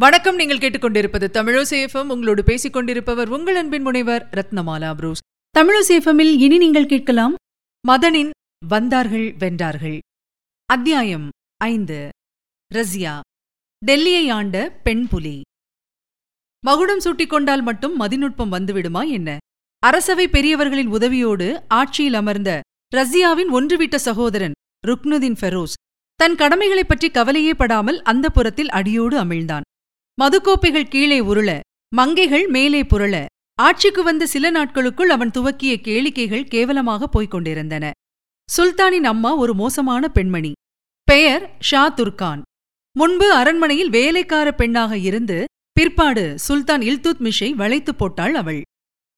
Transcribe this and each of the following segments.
வணக்கம் நீங்கள் கேட்டுக்கொண்டிருப்பது தமிழசேஃபம் உங்களோடு பேசிக் கொண்டிருப்பவர் உங்கள் அன்பின் முனைவர் ரத்னமாலா புரூஸ். தமிழசேஃபமில் இனி நீங்கள் கேட்கலாம் மதனின் வந்தார்கள் வென்றார்கள். அத்தியாயம் ஐந்து. ரஸ்யா டெல்லியை ஆண்ட பெண் புலி. மகுடம் சூட்டிக் கொண்டால் மட்டும் மதிநுட்பம் வந்துவிடுமா என்ன? அரசவை பெரியவர்களின் உதவியோடு ஆட்சியில் அமர்ந்த ரஸ்யாவின் ஒன்றுவிட்ட சகோதரன் ருக்னுதீன் ஃபெரோஸ் தன் கடமைகளைப் பற்றி கவலையே படாமல் அந்த புறத்தில் அடியோடு அமிழ்ந்தான். மதுக்கோப்பைகள் கீழே உருள மங்கைகள் மேலே புரள. ஆட்சிக்கு வந்த சில நாட்களுக்குள் அவன் துவக்கிய கேளிக்கைகள் கேவலமாக போய்க் கொண்டிருந்தன சுல்தானின் அம்மா ஒரு மோசமான பெண்மணி. பெயர் ஷா துர்கான் முன்பு அரண்மனையில் வேலைக்கார பெண்ணாக இருந்து பிற்பாடு சுல்தான் இல்துத்மிஷை வளைத்து போட்டாள் அவள்.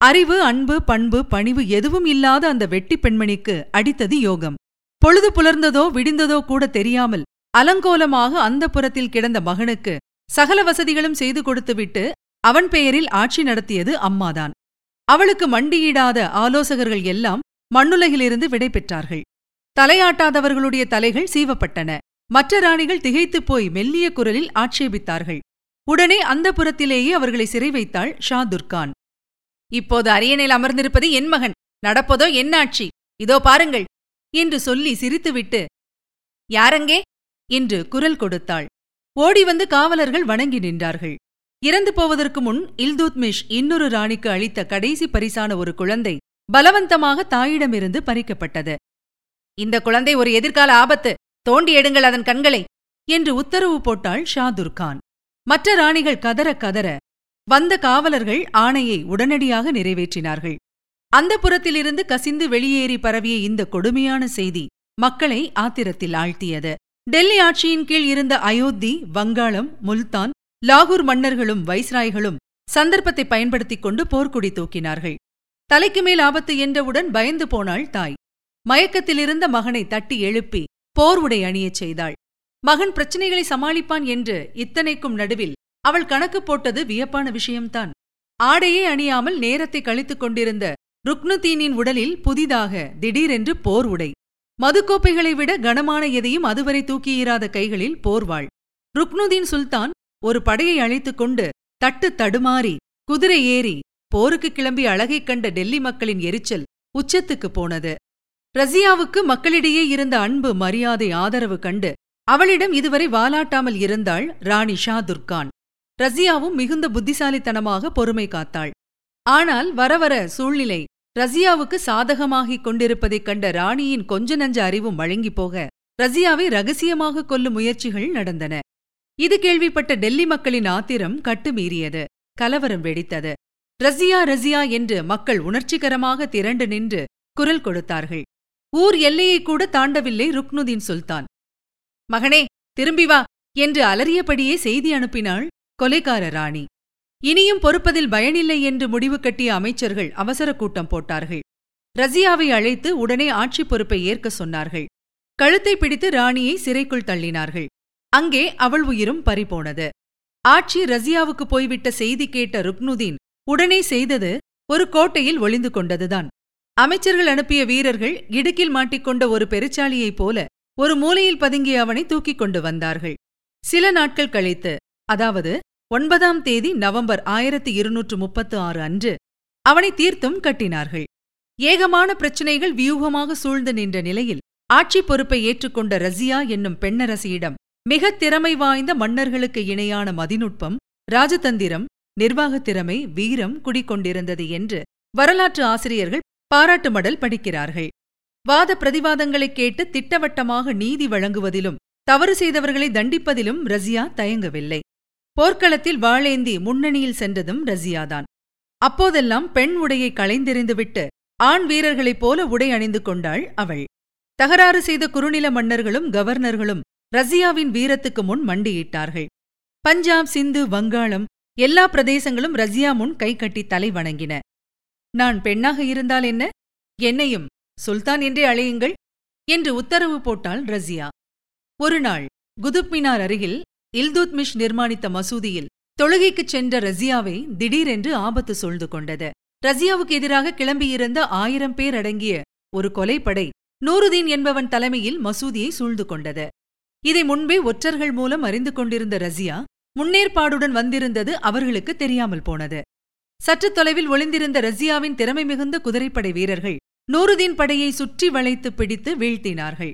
அறிவு அன்பு பண்பு பணிவு எதுவும் இல்லாத அந்த வெட்டி பெண்மணிக்கு அடித்தது யோகம். பொழுது புலர்ந்ததோ விடிந்ததோ கூட தெரியாமல் அலங்கோலமாக அந்த புறத்தில் கிடந்த மகனுக்கு சகல வசதிகளும் செய்து கொடுத்துவிட்டு அவன் பெயரில் ஆட்சி நடத்தியது அம்மாதான். அவளுக்கு மண்டியிடாத ஆலோசகர்கள் எல்லாம் மண்ணுலகிலிருந்து விடை பெற்றார்கள். தலையாட்டாதவர்களுடைய தலைகள் சீவப்பட்டன. மற்ற ராணிகள் திகைத்துப் போய் மெல்லிய குரலில் ஆட்சேபித்தார்கள். உடனே அந்த புறத்திலேயே அவர்களை சிறை வைத்தாள் ஷா துர்கான். இப்போது அரியணையில் அமர்ந்திருப்பது என் மகன். நடப்பதோ என் ஆட்சி. இதோ பாருங்கள் என்று சொல்லி சிரித்துவிட்டு யாரங்கே என்று குரல் கொடுத்தாள். ஓடி வந்து காவலர்கள் வணங்கி நின்றார்கள். இறந்து போவதற்கு முன் இல்துத்மிஷ் இன்னொரு ராணிக்கு அளித்த கடைசி பரிசான ஒரு குழந்தை பலவந்தமாக தாயிடமிருந்து பறிக்கப்பட்டது. இந்த குழந்தை ஒரு எதிர்கால ஆபத்து தோண்டி எடுங்கள் அதன் கண்களை என்று உத்தரவு போட்டாள் ஷாதுர்கான் மற்ற ராணிகள் கதற கதற வந்த காவலர்கள் ஆணையை உடனடியாக நிறைவேற்றினார்கள். அந்த புறத்திலிருந்து கசிந்து வெளியேறி பரவிய இந்த கொடுமையான செய்தி மக்களை ஆத்திரத்தில் ஆழ்த்தியது. டெல்லி ஆட்சியின் கீழ் இருந்த அயோத்தி வங்காளம் முல்தான் லாகூர் மன்னர்களும் வைஸ்ராய்களும் சந்தர்ப்பத்தை பயன்படுத்திக் கொண்டு போர்க்குடி தூக்கினார்கள். தலைக்கு மேல் ஆபத்து என்றவுடன் பயந்து போனாள் தாய். மயக்கத்திலிருந்த மகனை தட்டி எழுப்பி போர் உடை அணியச் செய்தாள். மகன் பிரச்சனைகளை சமாளிப்பான் என்று இத்தனைக்கும் நடுவில் அவள் கணக்கு போட்டது வியப்பான விஷயம்தான். ஆடையே அணியாமல் நேரத்தை கழித்துக் கொண்டிருந்த ருக்னுதீனின் உடலில் புதிதாக திடீரென்று போர் உடை மதுக்கோப்பைகளை விட கனமான எதையும் அதுவரை தூக்கியிராத கைகளில் போர்வாள். ருக்னுதீன் சுல்தான் ஒரு படையை அழைத்துக் கொண்டு தட்டு தடுமாறி குதிரை ஏறி போருக்கு கிளம்பி அழகைக் கண்ட டெல்லி மக்களின் எரிச்சல் உச்சத்துக்குப் போனது. ரசியாவுக்கு மக்களிடையே இருந்த அன்பு மரியாதை ஆதரவு கண்டு அவளிடம் இதுவரை வாலாட்டாமல் இருந்தாள் ராணி ஷா துர்கான். ரசியாவும் மிகுந்த புத்திசாலித்தனமாக பொறுமை காத்தாள். ஆனால் வரவர சூழ்நிலை ரசியாவுக்கு சாதகமாகிக் கொண்டிருப்பதைக் கண்ட ராணியின் கொஞ்ச நஞ்ச அறிவும் வழங்கிப் போக ரசியாவை ரகசியமாக கொல்லும் முயற்சிகள் நடந்தன. இது கேள்விப்பட்ட டெல்லி மக்களின் ஆத்திரம் கட்டுமீறியது கலவரம் வெடித்தது. ரசியா ரசியா என்று மக்கள் உணர்ச்சிகரமாக திரண்டு நின்று குரல் கொடுத்தார்கள். ஊர் எல்லையை கூட தாண்டவில்லை ருக்னுதீன் சுல்தான். மகனே திரும்பி வா என்று அலறியபடியே செய்தி அனுப்பினாள் கொலைகார ராணி. இனியும் பொறுப்பதில் பயனில்லை என்று முடிவு கட்டிய அமைச்சர்கள் அவசர கூட்டம் போட்டார்கள். ரசியாவை அழைத்து உடனே ஆட்சி பொறுப்பை ஏற்க சொன்னார்கள். கழுத்தை பிடித்து ராணியை சிறைக்குள் தள்ளினார்கள். அங்கே அவள் உயிரும் பறிபோனது. ஆட்சி ரசியாவுக்கு போய்விட்ட செய்தி கேட்ட ருக்னுதீன் உடனே செய்தது ஒரு கோட்டையில் ஒளிந்து கொண்டதுதான். அமைச்சர்கள் அனுப்பிய வீரர்கள் இடுக்கில் மாட்டிக்கொண்ட ஒரு பெருச்சாளியைப் போல ஒரு மூலையில் பதுங்கிய அவனை தூக்கிக் கொண்டு வந்தார்கள். சில நாட்கள் கழித்து அதாவது ஒன்பதாம் தேதி நவம்பர் ஆயிரத்தி இருநூற்று முப்பத்து ஆறு அன்று அவனை தீர்த்தும் கட்டினார்கள். ஏகமான பிரச்சினைகள் வியூகமாக சூழ்ந்து நின்ற நிலையில் ஆட்சி பொறுப்பை ஏற்றுக்கொண்ட ரசியா என்னும் பெண்ணரசியிடம் மிகத் திறமை வாய்ந்த மன்னர்களுக்கு இணையான மதிநுட்பம் ராஜதந்திரம் நிர்வாகத் திறமை வீரம் குடிக்கொண்டிருந்தது என்று வரலாற்று ஆசிரியர்கள் பாராட்டு மடல் படிக்கிறார்கள். வாத பிரதிவாதங்களைக் கேட்டு திட்டவட்டமாக நீதி வழங்குவதிலும் தவறு செய்தவர்களை தண்டிப்பதிலும் ரசியா தயங்கவில்லை. போர்க்களத்தில் வாளேந்தி முன்னணியில் சென்றதும் ரசியாதான். அப்போதெல்லாம் பெண் உடையை களைந்தெறிந்துவிட்டு ஆண் வீரர்களைப் போல உடை அணிந்து கொண்டாள் அவள். தகராறு செய்த குறுநில மன்னர்களும் கவர்னர்களும் ரசியாவின் வீரத்துக்கு முன் மண்டியிட்டார்கள். பஞ்சாப் சிந்து வங்காளம் எல்லா பிரதேசங்களும் ரசியா முன் கை கட்டி தலை வணங்கின. நான் பெண்ணாக இருந்தால் என்ன? என்னையும் சுல்தான் என்றே அழையுங்கள் என்று உத்தரவு போட்டாள் ரசியா. ஒரு நாள் குதுப்மினார் அருகில் இல்துத்மிஷ் நிர்மாணித்த மசூதியில் தொழுகைக்குச் சென்ற ரசியாவை திடீரென்று ஆபத்து சூழ்ந்து கொண்டது. ரசியாவுக்கு எதிராக கிளம்பியிருந்த ஆயிரம் பேர் அடங்கிய ஒரு கொலைப்படை நூருதீன் என்பவன் தலைமையில் மசூதியை சூழ்ந்து கொண்டது. இதை முன்பே ஒற்றர்கள் மூலம் அறிந்து கொண்டிருந்த ரசியா முன்னேற்பாடுடன் வந்திருந்தது அவர்களுக்கு தெரியாமல் போனது. சற்று தொலைவில் ஒளிந்திருந்த ரஷ்யாவின் திறமை மிகுந்த குதிரைப்படை வீரர்கள் நூருதீன் படையை சுற்றி வளைத்து பிடித்து வீழ்த்தினார்கள்.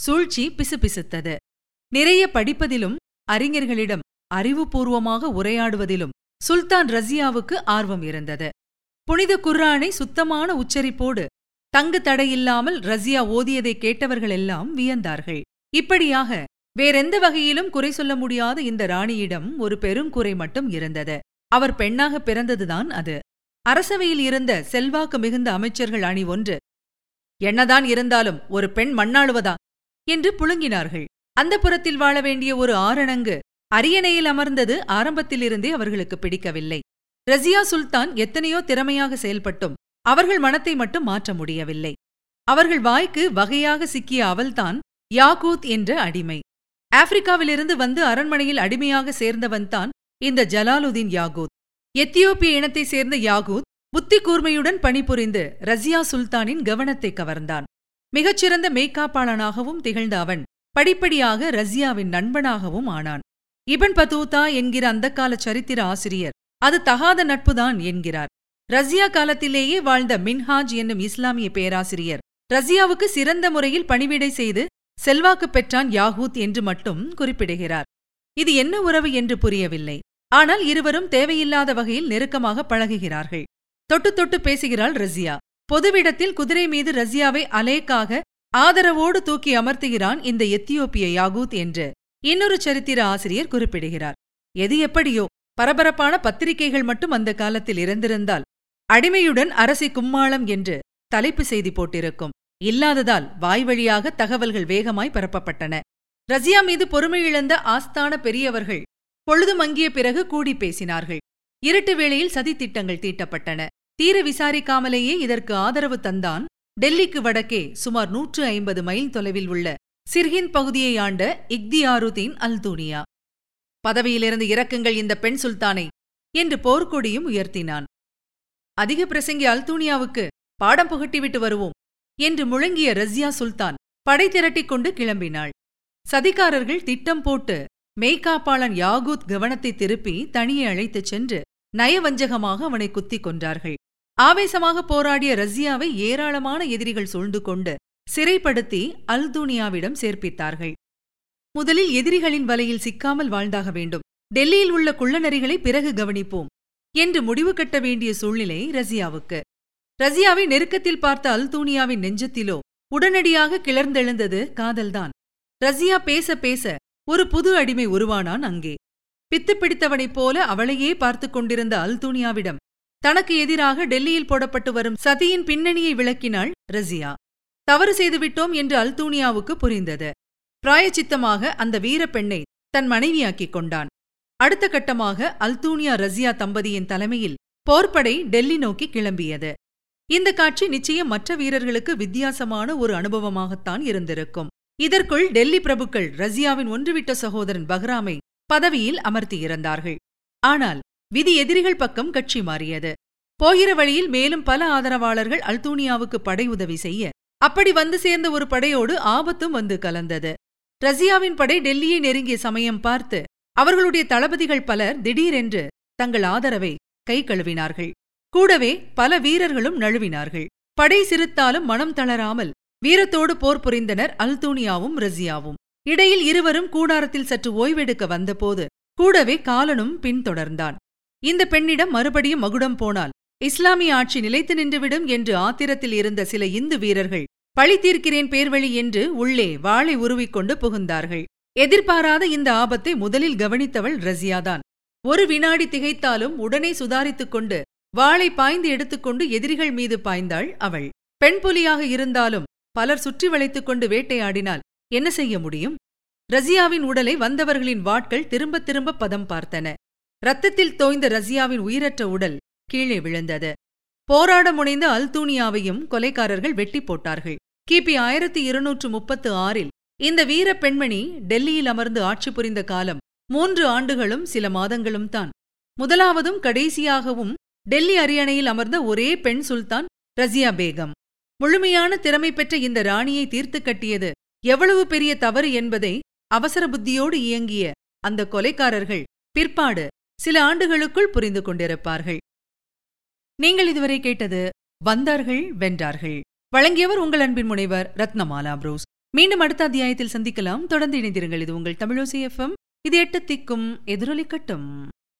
சூழ்ச்சி பிசுபிசுத்தது. நிறைய படிப்பதிலும் அறிஞர்களிடம் அறிவுபூர்வமாக உரையாடுவதிலும் சுல்தான் ரஸியாவுக்கு ஆர்வம் இருந்தது. புனித குர்ரானை சுத்தமான உச்சரிப்போடு தங்கு தடையில்லாமல் ரஸியா ஓதியதை கேட்டவர்களெல்லாம் வியந்தார்கள். இப்படியாக வேறெந்த வகையிலும் குறை சொல்ல முடியாத இந்த ராணியிடம் ஒரு பெருங்குறை மட்டும் இருந்தது. அவர் பெண்ணாக பிறந்ததுதான் அது. அரசவையில் இருந்த செல்வாக்கு மிகுந்த அமைச்சர்கள் அணி ஒன்று என்னதான் இருந்தாலும் ஒரு பெண் மண்ணாளுவதா? என்று புழுங்கினார்கள். அந்த புறத்தில் வாழ வேண்டிய ஒரு ஆரணங்கு அரியணையில் அமர்ந்தது ஆரம்பத்திலிருந்தே அவர்களுக்கு பிடிக்கவில்லை. ரஸியா சுல்தான் எத்தனையோ திறமையாக செயல்பட்டும். அவர்கள் மனத்தை மட்டும் மாற்ற முடியவில்லை. அவர்கள் வாய்க்கு வகையாக சிக்கிய அவள்தான் யாகூத் என்ற அடிமை. ஆப்பிரிக்காவிலிருந்து வந்து அரண்மனையில் அடிமையாக சேர்ந்தவன்தான் இந்த ஜலாலுதீன் யாகூத். எத்தியோப்பிய இனத்தைச் சேர்ந்த யாகூத் புத்தி கூர்மையுடன் பணிபுரிந்து ரஸியா சுல்தானின் கவனத்தை கவர்ந்தான். மிகச்சிறந்த மெய்காப்பாளனாகவும் திகழ்ந்த அவன் படிப்படியாக ரஸ்யாவின் நண்பனாகவும் ஆனான். இபன் பதூதா என்கிற அந்தக்கால சரித்திர ஆசிரியர். அது தகாத நட்புதான் என்கிறார். ரஸ்யா காலத்திலேயே வாழ்ந்த மின்ஹாஜ் என்னும் இஸ்லாமிய பேராசிரியர். ரஸ்யாவுக்கு சிறந்த முறையில் பணிவிடை செய்து செல்வாக்கு பெற்றான் யாகூத் என்று மட்டும் குறிப்பிடுகிறார். இது என்ன உறவு என்று புரியவில்லை. ஆனால் இருவரும் தேவையில்லாத வகையில் நெருக்கமாக பழகுகிறார்கள். தொட்டு தொட்டு பேசுகிறாள் ரஸ்யா. பொதுவிடத்தில் குதிரை மீது ரஸ்யாவை அலேக்காக ஆதரவோடு தூக்கி அமர்த்துகிறான் இந்த எத்தியோப்பிய யாகூத் என்று இன்னொரு சரித்திர ஆசிரியர் குறிப்பிடுகிறார். எது எப்படியோ பரபரப்பான பத்திரிகைகள் மட்டும் அந்த காலத்தில் இருந்திருந்தால் அடிமையுடன் அரசி கும்மாளம் என்று தலைப்பு செய்தி போட்டிருக்கும். இல்லாததால் வாய்வழியாக தகவல்கள் வேகமாய் பரப்பப்பட்டன. ரஸ்யா மீது பொறுமையிழந்த ஆஸ்தான பெரியவர்கள் பொழுது மங்கிய பிறகு கூடி பேசினார்கள். இருட்டு வேளையில் சதித்திட்டங்கள் தீட்டப்பட்டன. தீர விசாரிக்காமலேயே இதற்கு ஆதரவு தந்தான் டெல்லிக்கு வடக்கே சுமார் நூற்று ஐம்பது மைல் தொலைவில் உள்ள சிர்ஹிந்த் பகுதியை ஆண்ட இக்தியாருதீன் அல்தூனியா பதவியிலிருந்து இறக்குங்கள் இந்த பெண் சுல்தானை என்று போர்க்கொடியும் உயர்த்தினான். அதிக பிரசங்கி அல்தூனியாவுக்கு பாடம் புகட்டிவிட்டு வருவோம் என்று முழங்கிய ரஸ்யா சுல்தான் படை திரட்டிக் கொண்டு கிளம்பினாள். சதிகாரர்கள் திட்டம் போட்டு மெய்காப்பாளன் யாகூத் கவனத்தை திருப்பி தனியே அழைத்துச் சென்று நயவஞ்சகமாக அவனை குத்திக் கொன்றார்கள். ஆவேசமாக போராடிய ரஸ்யாவை ஏராளமான எதிரிகள் சூழ்ந்து கொண்டு சிறைப்படுத்தி அல்தூனியாவிடம் சேர்ப்பித்தார்கள். முதலில் எதிரிகளின் வலையில் சிக்காமல் வாழ்ந்தாக வேண்டும். டெல்லியில் உள்ள குள்ளநரிகளை பிறகு கவனிப்போம் என்று முடிவு கட்ட வேண்டிய சூழ்நிலை ரசியாவுக்கு ரசியாவை நெருக்கத்தில் பார்த்த அல்தூனியாவின் நெஞ்சத்திலோ உடனடியாக கிளர்ந்தெழுந்தது காதல்தான். ரசியா பேச பேச ஒரு புது அடிமை உருவானான் அங்கே. பித்து பிடித்தவனைப் போல அவளையே பார்த்து கொண்டிருந்த அல்தூனியாவிடம் தனக்கு எதிராக டெல்லியில் போடப்பட்டு வரும் சதியின் பின்னணியை விளக்கினாள் ரசியா தவறு செய்துவிட்டோம் என்று அல்தூனியாவுக்கு புரிந்தது. பிராயச்சித்தமாக அந்த வீரப்பெண்ணை தன் மனைவியாக்கிக் கொண்டான். அடுத்த கட்டமாக அல்தூனியா ரசியா தம்பதியின் தலைமையில் போர்ப்படை டெல்லி நோக்கி கிளம்பியது. இந்த காட்சி நிச்சயம் மற்ற வீரர்களுக்கு வித்தியாசமான ஒரு அனுபவமாகத்தான் இருந்திருக்கும். இதற்குள் டெல்லி பிரபுக்கள் ரசியாவின் ஒன்றுவிட்ட சகோதரன் பஹ்ராமை பதவியில் அமர்த்தியிருந்தார்கள் ஆனால் விதி எதிரிகள் பக்கம் கட்சி மாறியது. போகிற வழியில் மேலும் பல ஆதரவாளர்கள் அல்தூனியாவுக்கு படை உதவி செய்ய அப்படி வந்து சேர்ந்த ஒரு படையோடு ஆபத்தும் வந்து கலந்தது. ரஷ்யாவின் படை டெல்லியை நெருங்கிய சமயம் பார்த்து அவர்களுடைய தளபதிகள் பலர் திடீரென்று தங்கள் ஆதரவை கை கழுவினார்கள். கூடவே பல வீரர்களும் நழுவினார்கள். படை சிறுத்தாலும் மனம் தளராமல் வீரத்தோடு போர் புரிந்தனர் அல்தூனியாவும் ரசியாவும் இடையில் இருவரும் கூடாரத்தில் சற்று ஓய்வெடுக்க வந்தபோது கூடவே காலனும் பின்தொடர்ந்தான். இந்த பெண்ணிடம் மறுபடியும் மகுடம் போனால் இஸ்லாமிய ஆட்சி நிலைத்து நின்றுவிடும் என்று ஆத்திரத்தில் இருந்த சில இந்து வீரர்கள் பழி தீர்க்கிறேன் பேர்வழி என்று உள்ளே வாளை உருவிக்கொண்டு புகுந்தார்கள். எதிர்பாராத இந்த ஆபத்தை முதலில் கவனித்தவள் ரசியாதான் ஒரு வினாடி திகைத்தாலும் உடனே சுதாரித்துக் கொண்டு வாளை பாய்ந்து எடுத்துக்கொண்டு எதிரிகள் மீது பாய்ந்தாள் அவள். பெண் புலியாக இருந்தாலும் பலர் சுற்றி வளைத்துக் கொண்டு வேட்டையாடினால் என்ன செய்ய முடியும்? ரசியாவின் உடலை வந்தவர்களின் வாட்கள் திரும்ப திரும்ப பதம் பார்த்தன. ரத்தத்தில் தோய்ந்த ரசியாவின் உயிரற்ற உடல் கீழே விழுந்தது. போராட முனைந்த அல்தூனியாவையும் கொலைக்காரர்கள் வெட்டி போட்டார்கள். கிபி ஆயிரத்தி இருநூற்று முப்பத்து ஆறில் இந்த வீர பெண்மணி டெல்லியில் அமர்ந்து ஆட்சி புரிந்த காலம் மூன்று ஆண்டுகளும் சில மாதங்களும் தான். முதலாவதும் கடைசியாகவும் டெல்லி அரியணையில் அமர்ந்த ஒரே பெண் சுல்தான் ரசியா பேகம். முழுமையான திறமை பெற்ற இந்த ராணியை தீர்த்து கட்டியது எவ்வளவு பெரிய தவறு என்பதை அவசர புத்தியோடு இயங்கிய அந்த கொலைக்காரர்கள் பிற்பாடு சில ஆண்டுகளுக்குள் புரிந்து கொண்டிருப்பார்கள். நீங்கள் இதுவரை கேட்டது வந்தார்கள் வென்றார்கள். வழங்கியவர் உங்கள் அன்பின் முனைவர் ரத்னமாலா புரூஸ். மீண்டும் அடுத்த அத்தியாயத்தில் சந்திக்கலாம். தொடர்ந்து இணைந்திருங்கள். இது உங்கள் தமிழோசி எஃப்எம் இது எட்டு திக்கும் எதிரொலிக்கட்டும்